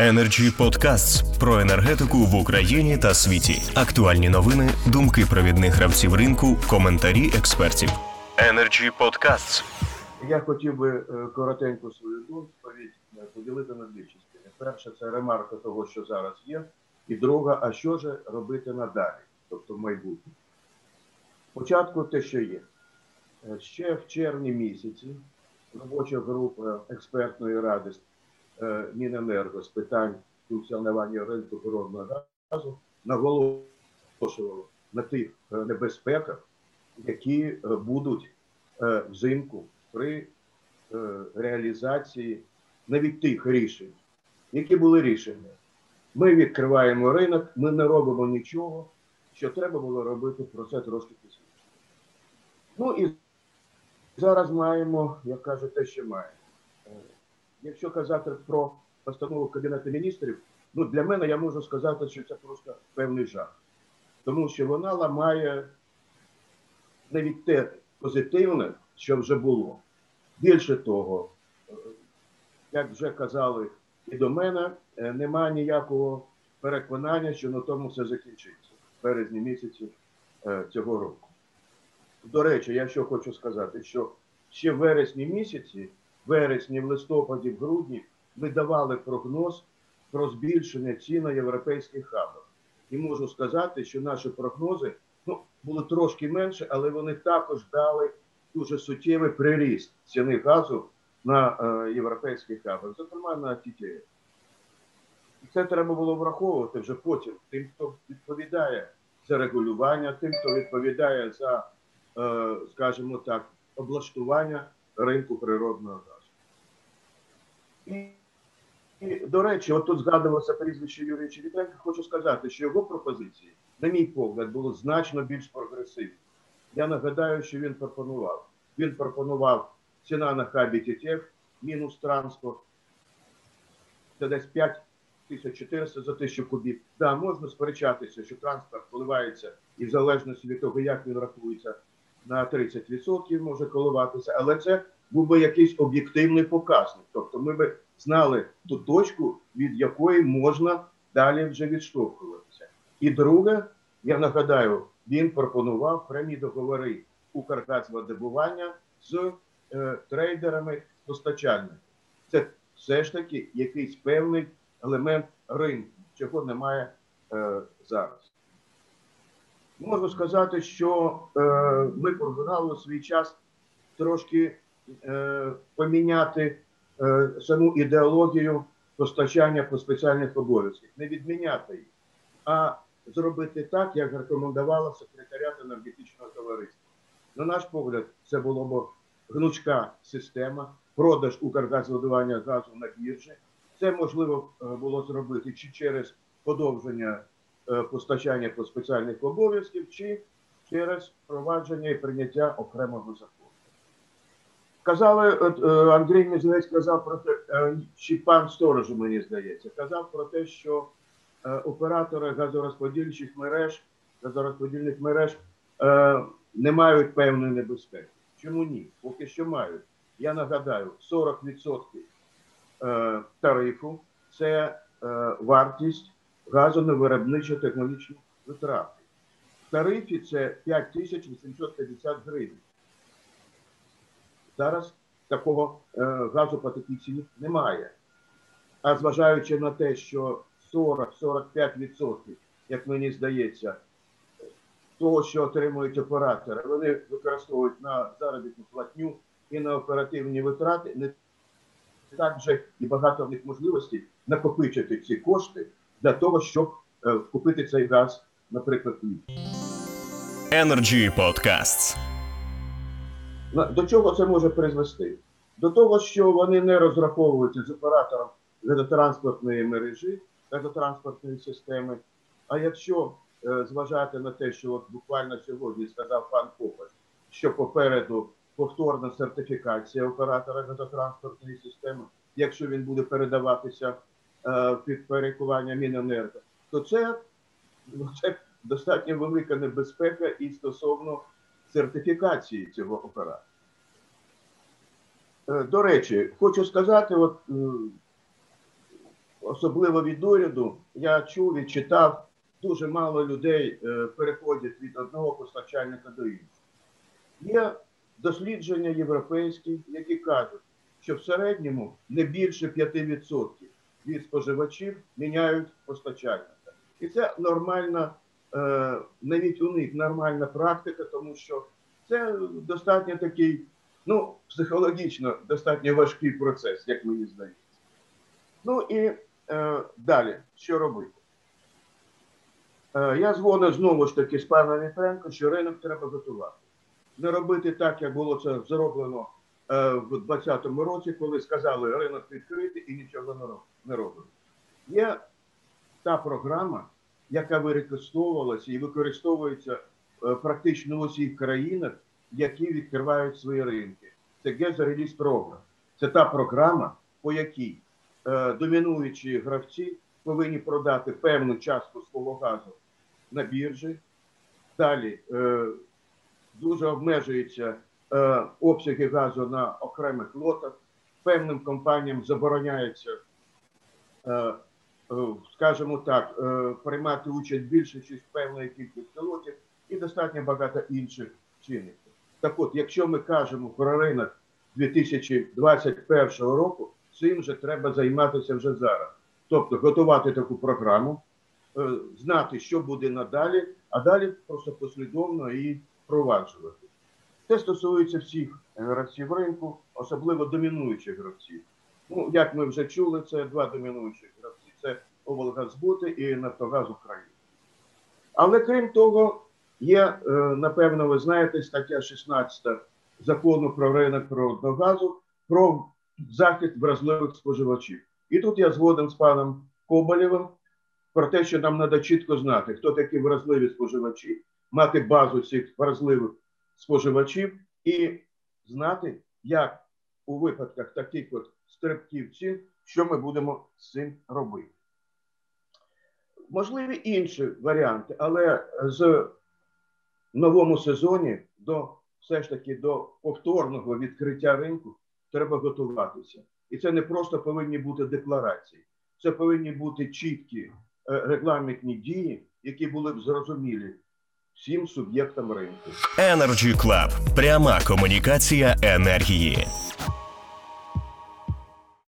Energy Podcasts про енергетику в Україні та світі. Актуальні новини, думки провідних гравців ринку, коментарі експертів. Energy Podcasts. Я хотів би е, коротенько свою доповідь е, поділити на дві частини. Перша це ремарка того, що зараз є, і друга, а що ж робити надалі, тобто в майбутньому. Спочатку те, що є. Е, Ще в червні місяці робоча група експертної ради Міненерго з питань функціонування ринку природного газу наголошувала на тих е, небезпеках, які е, будуть е, взимку при е, реалізації навіть тих рішень, які були рішення. Ми відкриваємо ринок, ми не робимо нічого, що треба було робити про це трошки пізніше. Ну і зараз маємо, як кажуть, те, що маємо. Якщо казати про постанову Кабінету міністрів, ну для мене я можу сказати, що це просто певний жах. Тому що вона ламає навіть те позитивне, що вже було. Більше того, е, як вже казали і до мене, е, немає ніякого переконання, що на тому все закінчиться в березні місяці е, цього року. До речі, я що хочу сказати, що ще в вересні місяці, вересні, в листопаді, в грудні, ми давали прогноз про збільшення цін на європейських хабах. І можу сказати, що наші прогнози ну, були трошки менше, але вони також дали дуже суттєвий приріст ціни газу на е, європейських хабах, зокрема на ТТФ. І це треба було враховувати вже потім тим, хто відповідає за регулювання, тим, хто відповідає за, е, скажімо так, облаштування ринку природного газу. І, і до речі, от тут згадувалося прізвище Юрія Черепенка, хочу сказати, що його пропозиції, на мій погляд, були значно більш прогресивні. Я нагадаю, що він пропонував. Він пропонував ціна на хабі ТТФ, мінус транспорт. Це десь 5400 за тисячу кубів. Да, можна сперечатися, що транспорт коливається і в залежності від того, як він рахується, на 30% може коливатися, але це був би якийсь об'єктивний показник. Тобто ми би знали ту точку, від якої можна далі вже відштовхуватися. І друге, я нагадаю, він пропонував прямі договори Укргазводобування з е, трейдерами постачальниками. Це все ж таки якийсь певний елемент ринку, чого немає е, зараз. Можу сказати, що е, ми програли свій час трошки поміняти е, саму ідеологію постачання по спеціальних обов'язках, не відміняти їх, а зробити так, як рекомендувала секретаріат енергетичного товариства. На наш погляд, це було б гнучка система, продаж Укргазводування газу на біржі. Це можливо е, було зробити чи через подовження е, постачання по спеціальних обов'язків, чи через впровадження і прийняття окремого закону. Казали, от, е, Андрій Мізлець казав про те, е, чи пан Сторожу, мені здається, казав про те, що е, оператори газорозподільчих мереж, газорозподільних мереж не мають певної небезпеки. Чому ні? Поки що мають. Я нагадаю, 40% е, тарифу це вартість газу на виробничо технологічні витрати. В тарифі це 5850 гривень. Зараз такого е, газу по такій ціні немає. А зважаючи на те, що 40-45%, як мені здається, того, що отримують оператори, вони використовують на заробітну платню і на оперативні витрати, не так вже і багато в них можливостей накопичити ці кошти для того, щоб е, купити цей газ, наприклад. Energy Podcasts. До чого це може призвести? До того, що вони не розраховуються з оператором газотранспортної мережі, газотранспортної системи. А якщо е, зважати на те, що от буквально сьогодні сказав пан Копач, що попереду повторна сертифікація оператора газотранспортної системи, якщо він буде передаватися е, під перекування Міненерго, то це, ну, це достатньо велика небезпека і стосовно сертифікації цього оператора. Е, До речі, хочу сказати, от е, особливо від уряду, я чув і читав, дуже мало людей е, переходять від одного постачальника до іншого. Є дослідження європейські, які кажуть, що в середньому не більше 5% від споживачів міняють постачальника. І це нормальна, навіть у них нормальна практика, тому що це достатньо такий, ну, психологічно достатньо важкий процес, як мені здається. Ну і е, далі, що робити? Е, я згоден знову ж таки з паном Вітренко, що ринок треба готувати. Не робити так, як було це зроблено е, в 2020 році, коли сказали, ринок відкритий і нічого не роб- не робимо. Є та програма, яка використовувалася і використовується е, практично в усіх країнах, які відкривають свої ринки. Це Gas Release Program. Це та програма, по якій е, домінуючі гравці повинні продати певну частку свого газу на біржі. Далі е, дуже обмежуються обсяги газу на окремих лотах. Певним компаніям забороняється, скажімо так, е, приймати участь більше ніж певної кількості лотів і достатньо багато інших чинників. Так от, якщо ми кажемо про ринок 2021 року, цим же треба займатися вже зараз. Тобто готувати таку програму, е, знати, що буде надалі, а далі просто послідовно її впроваджувати. Це стосується всіх гравців ринку, особливо домінуючих гравців. Ну, як ми вже чули, це два домінуючих і Нафтогаз України. Але крім того, є, е, напевно, ви знаєте, стаття 16 закону про ринок природного газу про захист вразливих споживачів. І тут я згоден з паном Коболєвим про те, що нам треба чітко знати, хто такі вразливі споживачі, мати базу цих вразливих споживачів і знати, як у випадках таких от стрибків цін, що ми будемо з цим робити. Можливі інші варіанти, але з новому сезоні до все ж таки до повторного відкриття ринку треба готуватися. І це не просто повинні бути декларації, це повинні бути чіткі е, регламентні дії, які були б зрозумілі всім суб'єктам ринку. Energy Club. Пряма комунікація енергії.